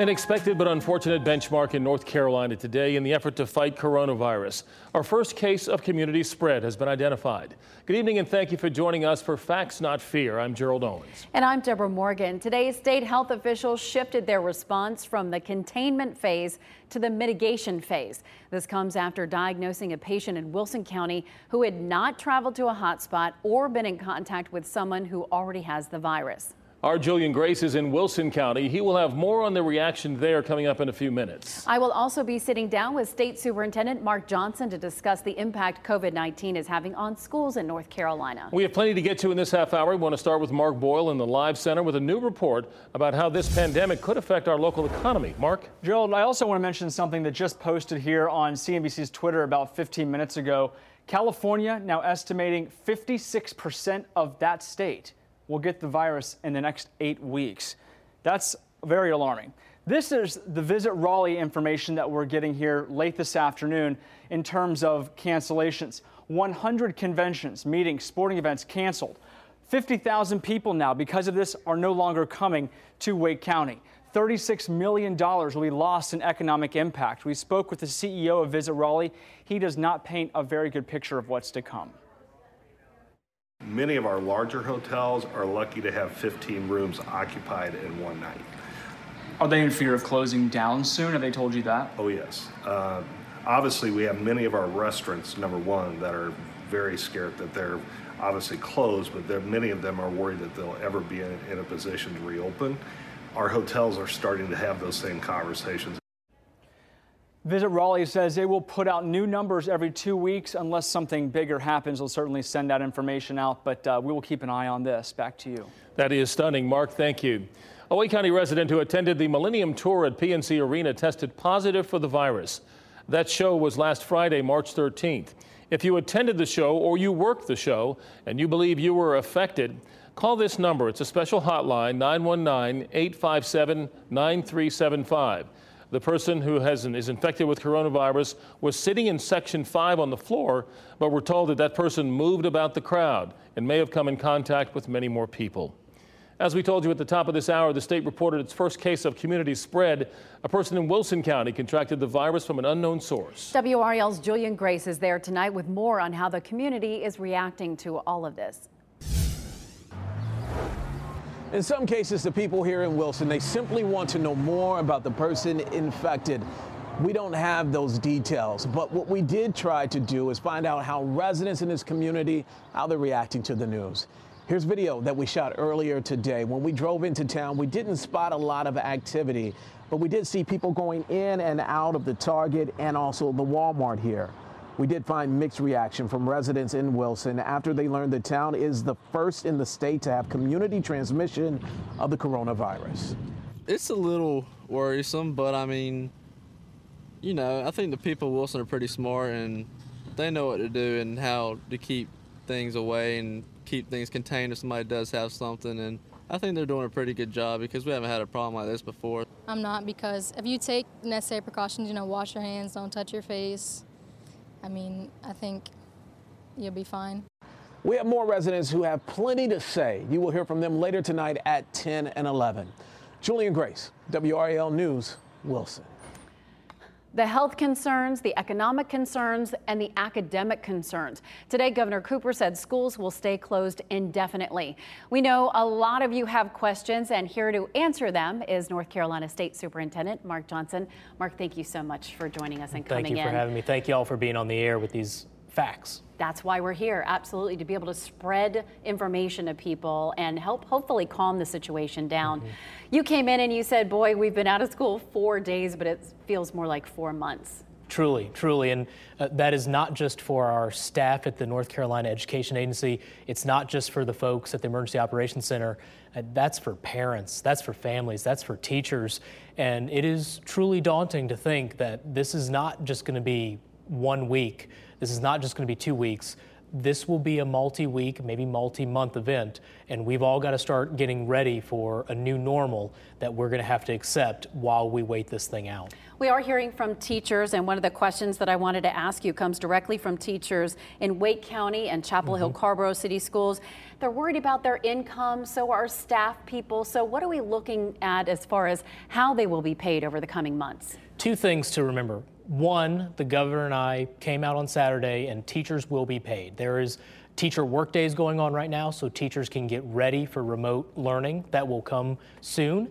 An expected but unfortunate benchmark in North Carolina today in the effort to fight coronavirus. Our first case of community spread has been identified. Good evening and thank you for joining us for Facts Not Fear. I'm Gerald Owens. And I'm Deborah Morgan. Today, state health officials shifted their response from the containment phase to the mitigation phase. This comes after diagnosing a patient in Wilson County who had not traveled to a hotspot or been in contact with someone who already has the virus. Our Julian Grace is in Wilson County. He will have more on the reaction there coming up in a few minutes. I will also be sitting down with State Superintendent Mark Johnson to discuss the impact COVID 19 is having on schools in North Carolina. We have plenty to get to in this half hour. We want to start with Mark Boyle in the Live Center with a new report about how this pandemic could affect our local economy. Mark? Gerald, I also want to mention something that just posted here on CNBC's Twitter about 15 minutes ago. California now estimating 56% of that state will get the virus in the next eight weeks. That's very alarming. This is the Visit Raleigh information that we're getting here late this afternoon in terms of cancellations. 100 conventions, meetings, sporting events canceled. 50,000 people now, because of this, are no longer coming to Wake County. $36 million will be lost in economic impact. We spoke with the CEO of Visit Raleigh. He does not paint a very good picture of what's to come. Many of our larger hotels are lucky to have 15 rooms occupied in one night. Are they in fear of closing down soon? Have they told you that? Oh, yes. Uh, obviously, we have many of our restaurants, number one, that are very scared that they're obviously closed, but many of them are worried that they'll ever be in, in a position to reopen. Our hotels are starting to have those same conversations. Visit Raleigh says they will put out new numbers every two weeks unless something bigger happens. They'll certainly send that information out, but uh, we will keep an eye on this. Back to you. That is stunning. Mark, thank you. A Wake County resident who attended the Millennium Tour at PNC Arena tested positive for the virus. That show was last Friday, March 13th. If you attended the show or you worked the show and you believe you were affected, call this number. It's a special hotline, 919 857 9375. The person who has, is infected with coronavirus was sitting in section 5 on the floor, but we're told that that person moved about the crowd and may have come in contact with many more people. As we told you at the top of this hour, the state reported its first case of community spread. A person in Wilson County contracted the virus from an unknown source. WRAL's Julian Grace is there tonight with more on how the community is reacting to all of this. In some cases, the people here in Wilson, they simply want to know more about the person infected. We don't have those details, but what we did try to do is find out how residents in this community, how they're reacting to the news. Here's video that we shot earlier today. When we drove into town, we didn't spot a lot of activity, but we did see people going in and out of the Target and also the Walmart here. We did find mixed reaction from residents in Wilson after they learned the town is the first in the state to have community transmission of the coronavirus. It's a little worrisome, but I mean, you know, I think the people of Wilson are pretty smart and they know what to do and how to keep things away and keep things contained if somebody does have something. And I think they're doing a pretty good job because we haven't had a problem like this before. I'm not because if you take necessary precautions, you know, wash your hands, don't touch your face, I mean, I think you'll be fine. We have more residents who have plenty to say. You will hear from them later tonight at 10 and 11. Julian Grace, WRAL News, Wilson. The health concerns, the economic concerns, and the academic concerns. Today, Governor Cooper said schools will stay closed indefinitely. We know a lot of you have questions, and here to answer them is North Carolina State Superintendent Mark Johnson. Mark, thank you so much for joining us and coming in. Thank you for in. having me. Thank you all for being on the air with these facts. That's why we're here, absolutely, to be able to spread information to people and help hopefully calm the situation down. Mm -hmm. You came in and you said, Boy, we've been out of school four days, but it feels more like four months. Truly, truly. And uh, that is not just for our staff at the North Carolina Education Agency. It's not just for the folks at the Emergency Operations Center. Uh, that's for parents, that's for families, that's for teachers. And it is truly daunting to think that this is not just going to be one week. This is not just going to be two weeks. this will be a multi week, maybe multi month event, and we've all got to start getting ready for a new normal that we're going to have to accept while we wait this thing out. We are hearing from teachers, and one of the questions that I wanted to ask you comes directly from teachers in Wake County and Chapel. Hill mm-hmm. Carrboro City Schools. They're worried about their income, so are staff people. So, what are we looking at as far as how they will be paid over the coming months? Two things to remember. One, the governor and I came out on Saturday, and teachers will be paid. There is teacher work days going on right now, so teachers can get ready for remote learning. That will come soon.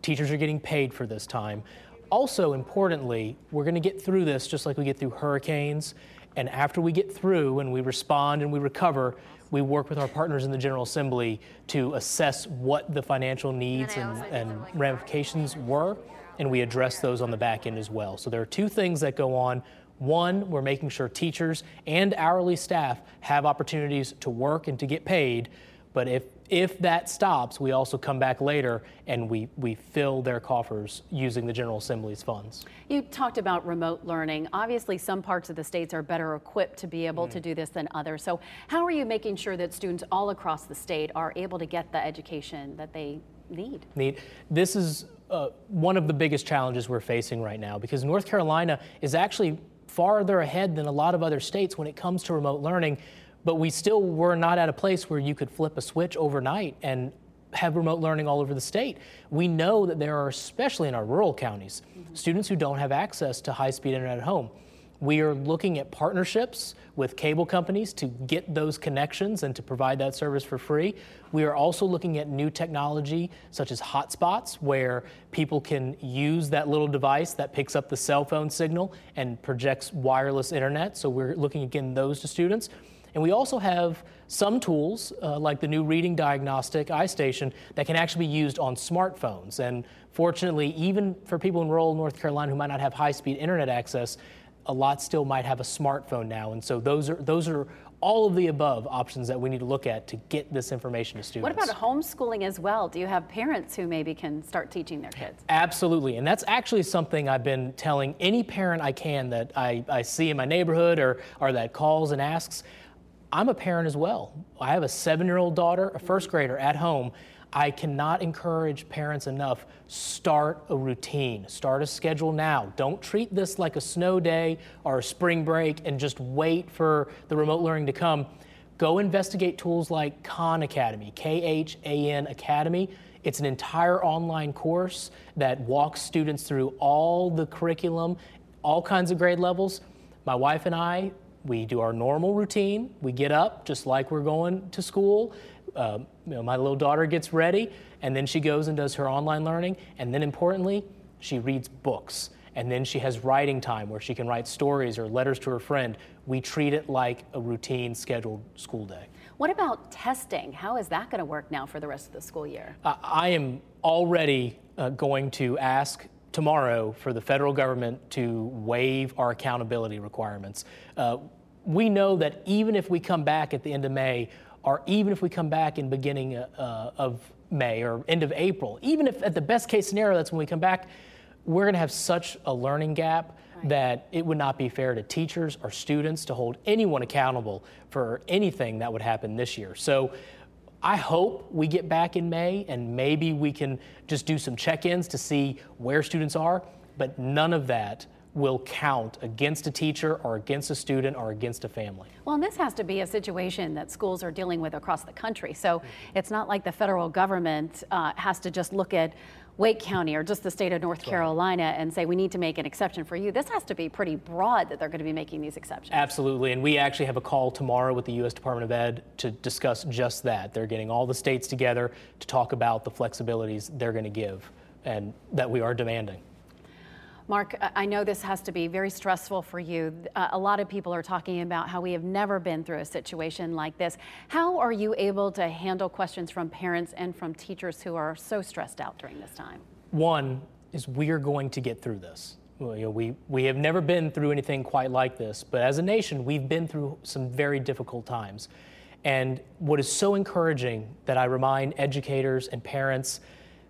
Teachers are getting paid for this time. Also, importantly, we're going to get through this just like we get through hurricanes. And after we get through and we respond and we recover, we work with our partners in the General Assembly to assess what the financial needs and, and ramifications were and we address those on the back end as well. So there are two things that go on. One, we're making sure teachers and hourly staff have opportunities to work and to get paid. But if if that stops, we also come back later and we, we fill their coffers using the General Assembly's funds. You talked about remote learning. Obviously, some parts of the states are better equipped to be able mm. to do this than others. So, how are you making sure that students all across the state are able to get the education that they need? Need. This is uh, one of the biggest challenges we're facing right now because North Carolina is actually farther ahead than a lot of other states when it comes to remote learning, but we still were not at a place where you could flip a switch overnight and have remote learning all over the state. We know that there are, especially in our rural counties, mm-hmm. students who don't have access to high speed internet at home. We are looking at partnerships with cable companies to get those connections and to provide that service for free. We are also looking at new technology such as hotspots where people can use that little device that picks up the cell phone signal and projects wireless internet. So we're looking again those to students. And we also have some tools, uh, like the new reading diagnostic iStation, that can actually be used on smartphones. And fortunately, even for people in rural North Carolina who might not have high speed internet access, a lot still might have a smartphone now, and so those are those are all of the above options that we need to look at to get this information to students. What about homeschooling as well? Do you have parents who maybe can start teaching their kids? Absolutely, and that's actually something I've been telling any parent I can that I, I see in my neighborhood or, or that calls and asks. I'm a parent as well. I have a seven year old daughter, a first grader at home. I cannot encourage parents enough start a routine, start a schedule now. Don't treat this like a snow day or a spring break and just wait for the remote learning to come. Go investigate tools like Khan Academy, K H A N Academy. It's an entire online course that walks students through all the curriculum, all kinds of grade levels. My wife and I, we do our normal routine. We get up just like we're going to school uh, you know, my little daughter gets ready, and then she goes and does her online learning, and then importantly, she reads books. And then she has writing time where she can write stories or letters to her friend. We treat it like a routine scheduled school day. What about testing? How is that going to work now for the rest of the school year? Uh, I am already uh, going to ask tomorrow for the federal government to waive our accountability requirements. Uh, we know that even if we come back at the end of May, or even if we come back in beginning uh, of May or end of April, even if at the best case scenario that's when we come back, we're going to have such a learning gap right. that it would not be fair to teachers or students to hold anyone accountable for anything that would happen this year. So I hope we get back in May and maybe we can just do some check ins to see where students are, but none of that will count against a teacher or against a student or against a family. Well, and this has to be a situation that schools are dealing with across the country. So it's not like the federal government uh, has to just look at Wake County or just the state of North Carolina and say we need to make an exception for you. This has to be pretty broad that they're going to be making these exceptions. Absolutely. And we actually have a call tomorrow with the U.S. Department of Ed to discuss just that. They're getting all the states together to talk about the flexibilities they're going to give and that we are demanding. Mark, I know this has to be very stressful for you. Uh, a lot of people are talking about how we have never been through a situation like this. How are you able to handle questions from parents and from teachers who are so stressed out during this time? One is we are going to get through this. Well, you know, we, we have never been through anything quite like this, but as a nation, we've been through some very difficult times. And what is so encouraging that I remind educators and parents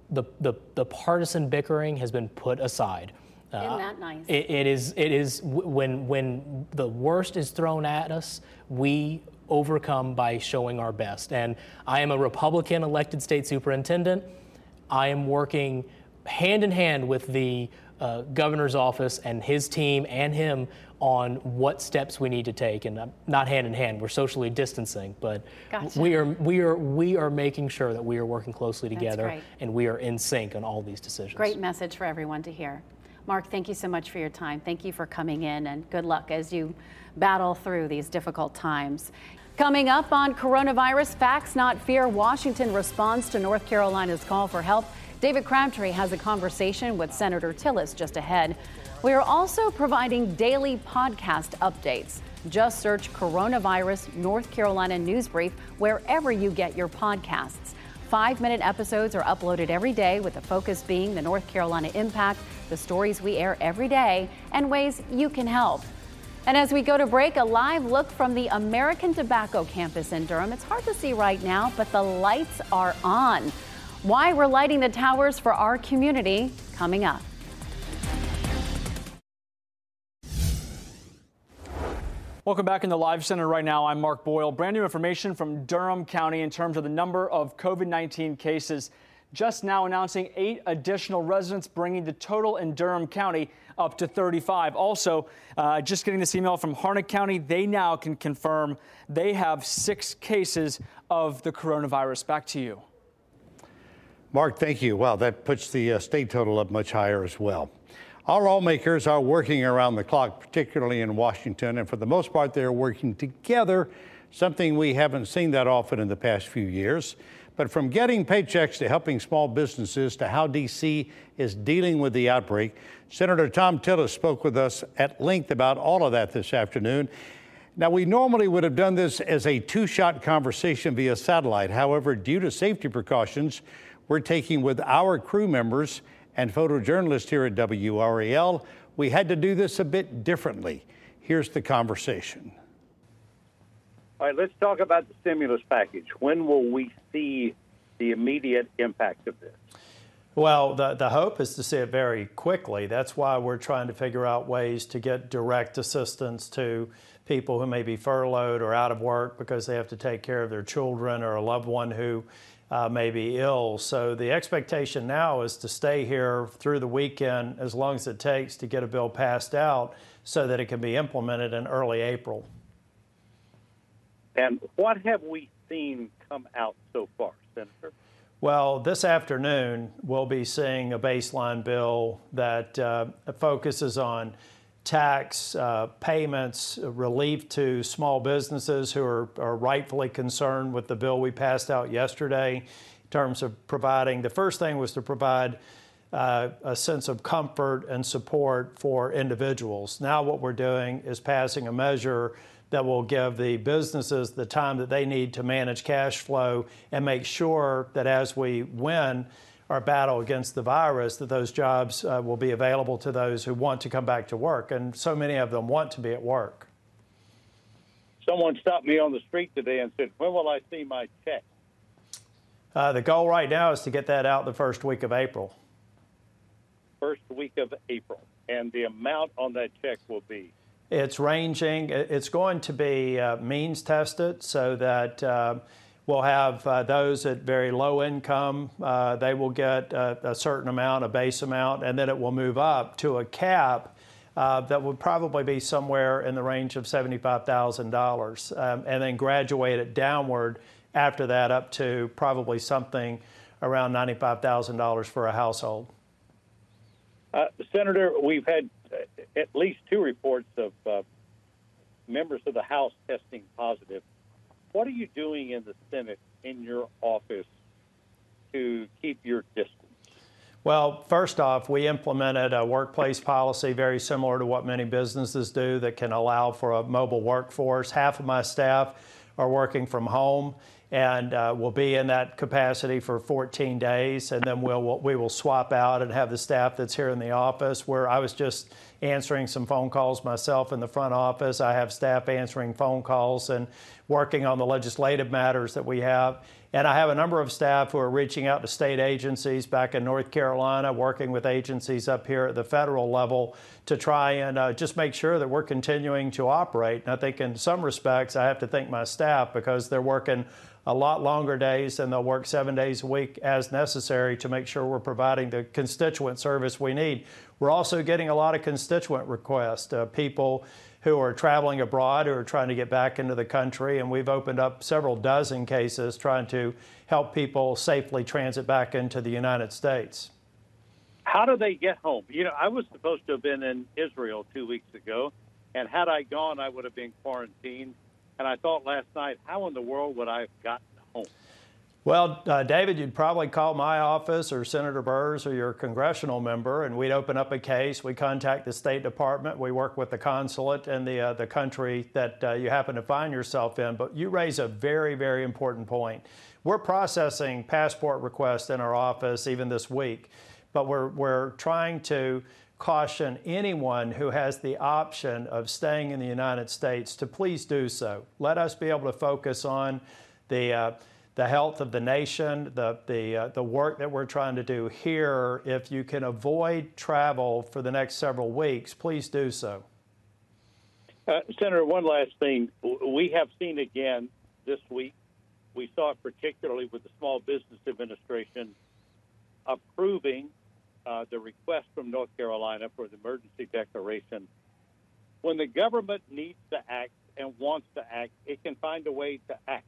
the, the, the partisan bickering has been put aside Uh, Isn't that nice? It, it is. It is when when the worst is thrown at us, we overcome by showing our best. And I am a Republican elected state superintendent. I am working hand in hand with the uh, governor's office and his team and him on what steps we need to take and uh, not hand in hand we're socially distancing but gotcha. we are we are we are making sure that we are working closely together and we are in sync on all these decisions great message for everyone to hear mark thank you so much for your time. Thank you for coming in and good luck as you battle through these difficult times. Coming up on coronavirus facts not fear. Washington responds to north carolina's call for help. David crabtree has a conversation with senator tillis just ahead. We are also providing daily podcast updates. Just search Coronavirus North Carolina News Brief wherever you get your podcasts. Five minute episodes are uploaded every day, with the focus being the North Carolina impact, the stories we air every day, and ways you can help. And as we go to break, a live look from the American Tobacco campus in Durham. It's hard to see right now, but the lights are on. Why we're lighting the towers for our community coming up. Welcome back in the Live Center right now. I'm Mark Boyle. Brand new information from Durham County in terms of the number of COVID 19 cases. Just now announcing eight additional residents, bringing the total in Durham County up to 35. Also, uh, just getting this email from Harnett County, they now can confirm they have six cases of the coronavirus. Back to you. Mark, thank you. Wow, that puts the uh, state total up much higher as well. Our lawmakers are working around the clock, particularly in Washington, and for the most part, they're working together, something we haven't seen that often in the past few years. But from getting paychecks to helping small businesses to how D.C. is dealing with the outbreak, Senator Thom Tillis spoke with us at length about all of that this afternoon. Now, we normally would have done this as a two shot conversation via satellite. However, due to safety precautions, we're taking with our crew members and photojournalist here at WRAL, we had to do this a bit differently. Here's the conversation. All right, let's talk about the stimulus package. When will we see the immediate impact of this? Well, the, the hope is to see it very quickly. That's why we're trying to figure out ways to get direct assistance to people who may be furloughed or out of work because they have to take care of their children or a loved one who uh, may be ill. So the expectation now is to stay here through the weekend as long as it takes to get a bill passed out so that it can be implemented in early April. And what have we seen come out so far, Senator? Well, this afternoon, we'll be seeing a baseline bill that uh, focuses on tax uh, payments, relief to small businesses who are, are, rightfully concerned with the bill we passed out yesterday in terms of providing. The first thing was to provide uh, a sense of comfort and support for individuals. Now, what we're doing is passing a measure that will give the businesses the time that they need to manage cash flow and make sure that as we win, our battle against the virus, that those jobs uh, will be available to those who want to come back to work. And so many of them want to be at work. Someone stopped me on the street today and said, When will I see my check? Uh, the goal right now is to get that out the first week of April. First week of April. And the amount on that check will be? It's ranging. It's going to be uh, means tested so that uh, We'll have uh, those at very low income, uh, they will get a, a, certain amount, a base amount, and then it will move up to a cap uh, that would probably be somewhere in the range of $75,000, um, and then graduate it downward after that up to probably something around $95,000 for a household. Uh, Senator, we've had uh, at least two reports of uh, members of the House testing positive what are you doing in the Senate in your office to keep your distance? Well, first off, we implemented a workplace policy very similar to what many businesses do that can allow for a mobile workforce. Half of my staff are working from home and uh, will be in that capacity for 14 days, and then we'll, we will swap out and have the staff that's here in the office. Where I was just answering some phone calls myself in the front office, I have staff answering phone calls and working on the legislative matters that we have. And I have a number of staff who are reaching out to state agencies back in North Carolina, working with agencies up here at the federal level to try and uh, just make sure that we're continuing to operate. And I think in some respects, I have to thank my staff because they're working a lot longer days and they'll work seven days a week as necessary to make sure we're providing the constituent service we need. We're also getting a lot of constituent requests, uh, people who are traveling abroad who are trying to get back into the country. And we've opened up several dozen cases trying to help people safely transit back into the United States. How do they get home? You know, I was supposed to have been in Israel two weeks ago, and had I gone, I would have been quarantined. And I thought last night, how in the world would I have gotten home? Well, uh, David, you'd probably call my office or Senator Burr's or your congressional member, and we'd open up a case. We contact the State Department. We work with the consulate in the uh, the country that uh, you happen to find yourself in. But you raise a very, very important point. We're processing passport requests in our office even this week, but we're we're trying to caution anyone who has the option of staying in the United States to please do so. Let us be able to focus on the uh, the health of the nation, the, the, uh, the work that we're trying to do here. If you can avoid travel for the next several weeks, please do so. Uh, Senator, one last thing. We have seen again this week, we saw it particularly with the Small Business Administration approving uh, the request from North Carolina for the emergency declaration. When the government needs to act and wants to act, it can find a way to act.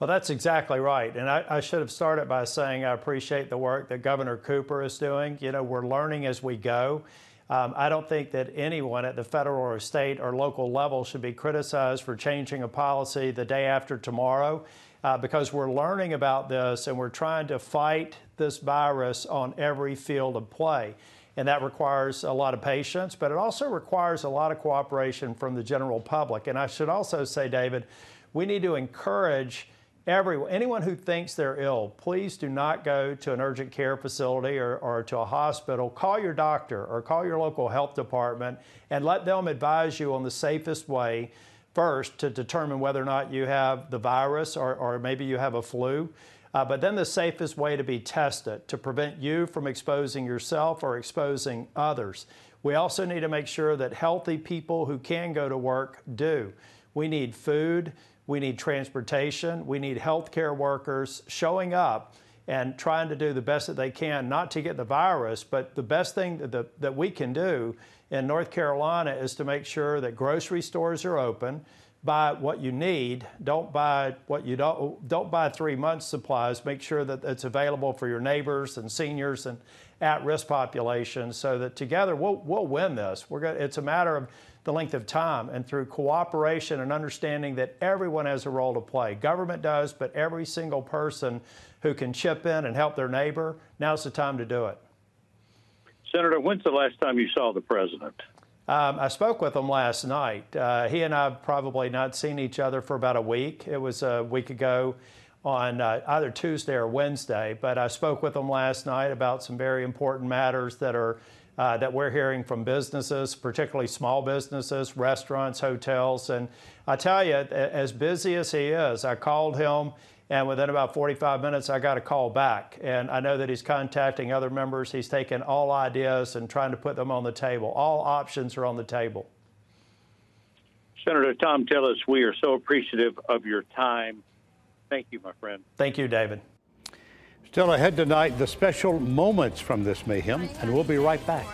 Well, that's exactly right. And I, I, should have started by saying I appreciate the work that Governor Cooper is doing. You know, we're learning as we go. Um, I don't think that anyone at the federal or state or local level should be criticized for changing a policy the day after tomorrow uh, because we're learning about this and we're trying to fight this virus on every field of play. And that requires a lot of patience, but it also requires a lot of cooperation from the general public. And I should also say, David, we need to encourage everyone, anyone who thinks they're ill, please do not go to an urgent care facility or, or to a hospital. Call your doctor or call your local health department and let them advise you on the safest way first to determine whether or not you have the virus or, or maybe you have a flu. Uh, but then the safest way to be tested to prevent you from exposing yourself or exposing others. We also need to make sure that healthy people who can go to work do. We need food, we need transportation. We need healthcare workers showing up and trying to do the best that they can, not to get the virus, but the best thing that, the, that we can do in North Carolina is to make sure that grocery stores are open. Buy what you need. Don't buy what you don't. Don't buy three months' supplies. Make sure that it's available for your neighbors and seniors and at-risk populations, so that together we'll we'll win this. We're going It's a matter of the length of time and through cooperation and understanding that everyone has a role to play. Government does, but every single person who can chip in and help their neighbor, now's the time to do it. Senator, when's the last time you saw the president? Um, I spoke with him last night. Uh, he and I have probably not seen each other for about a week. It was a week ago on uh, either Tuesday or Wednesday, but I spoke with him last night about some very important matters that are uh, that we're hearing from businesses, particularly small businesses, restaurants, hotels. And I tell you, as busy as he is, I called him. And within about 45 minutes, I got a call back. And I know that he's contacting other members. He's taking all ideas and trying to put them on the table. All options are on the table. Senator Thom Tillis, we are so appreciative of your time. Thank you, my friend. Thank you, David. Still ahead tonight, the special moments from this mayhem, and we'll be right back.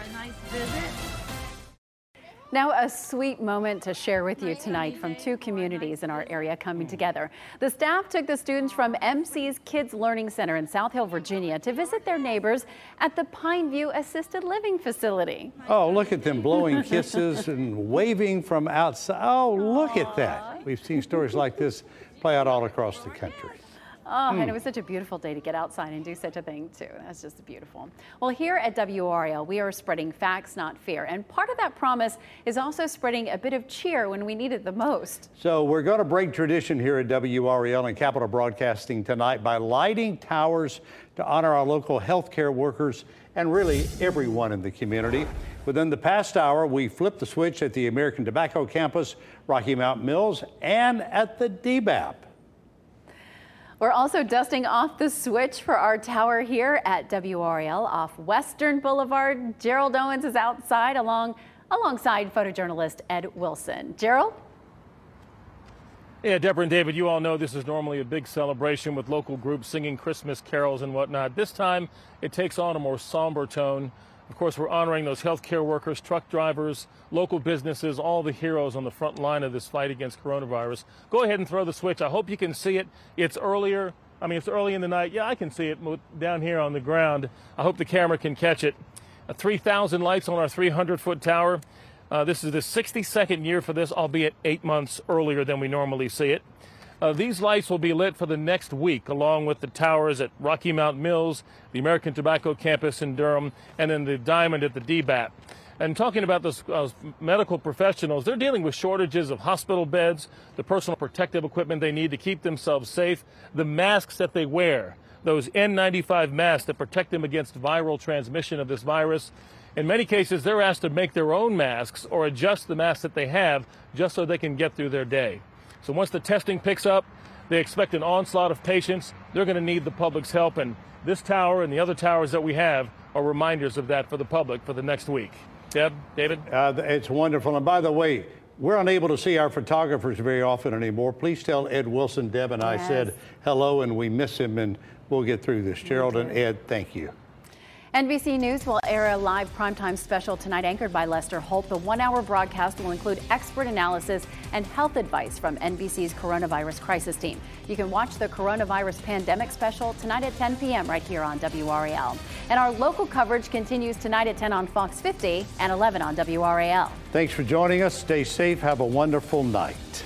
Now, a sweet moment to share with you tonight from two communities in our area coming together. The staff took the students from MC's Kids Learning Center in South Hill, Virginia to visit their neighbors at the Pineview Assisted Living Facility. Oh, look at them blowing kisses and waving from outside. Oh, look at that. We've seen stories like this play out all across the country. Oh, and it hmm. was such a beautiful day to get outside and do such a thing too. That's just beautiful. Well, here at WRAL, we are spreading facts, not fear. And part of that promise is also spreading a bit of cheer when we need it the most. So we're going to break tradition here at WRAL and Capital Broadcasting tonight by lighting towers to honor our local healthcare workers and really everyone in the community. Within the past hour, we flipped the switch at the American Tobacco Campus, Rocky Mount Mills, and at the DBAP. We're also dusting off the switch for our tower here at WRAL off Western Boulevard. Gerald Owens is outside along alongside photojournalist Ed Wilson. Gerald? Yeah, Deborah and David, you all know this is normally a big celebration with local groups singing Christmas carols and whatnot. This time, it takes on a more somber tone. Of course, we're honoring those healthcare workers, truck drivers, local businesses, all the heroes on the front line of this fight against coronavirus. Go ahead and throw the switch. I hope you can see it. It's earlier. I mean, it's early in the night. Yeah, I can see it down here on the ground. I hope the camera can catch it. Uh, 3,000 lights on our 300 foot tower. Uh, this is the 62nd year for this, albeit eight months earlier than we normally see it. Uh, these lights will be lit for the next week, along with the towers at Rocky Mount Mills, the American Tobacco campus in Durham, and then the Diamond at the DBAP. And talking about those uh, medical professionals, they're dealing with shortages of hospital beds, the personal protective equipment they need to keep themselves safe, the masks that they wear, those N95 masks that protect them against viral transmission of this virus. In many cases, they're asked to make their own masks or adjust the masks that they have just so they can get through their day. So once the testing picks up, they expect an onslaught of patients. They're going to need the public's help. And this tower and the other towers that we have are reminders of that for the public for the next week. Deb, David? Uh, it's wonderful. And by the way, we're unable to see our photographers very often anymore. Please tell Ed Wilson, Deb, and yes. I said hello, and we miss him, and we'll get through this. Gerald and Ed, thank you. NBC News will air a live primetime special tonight anchored by Lester Holt. The one hour broadcast will include expert analysis and health advice from NBC's coronavirus crisis team. You can watch the coronavirus pandemic special tonight at 10 p.m. right here on WRAL. And our local coverage continues tonight at 10 on Fox 50 and 11 on WRAL. Thanks for joining us. Stay safe. Have a wonderful night.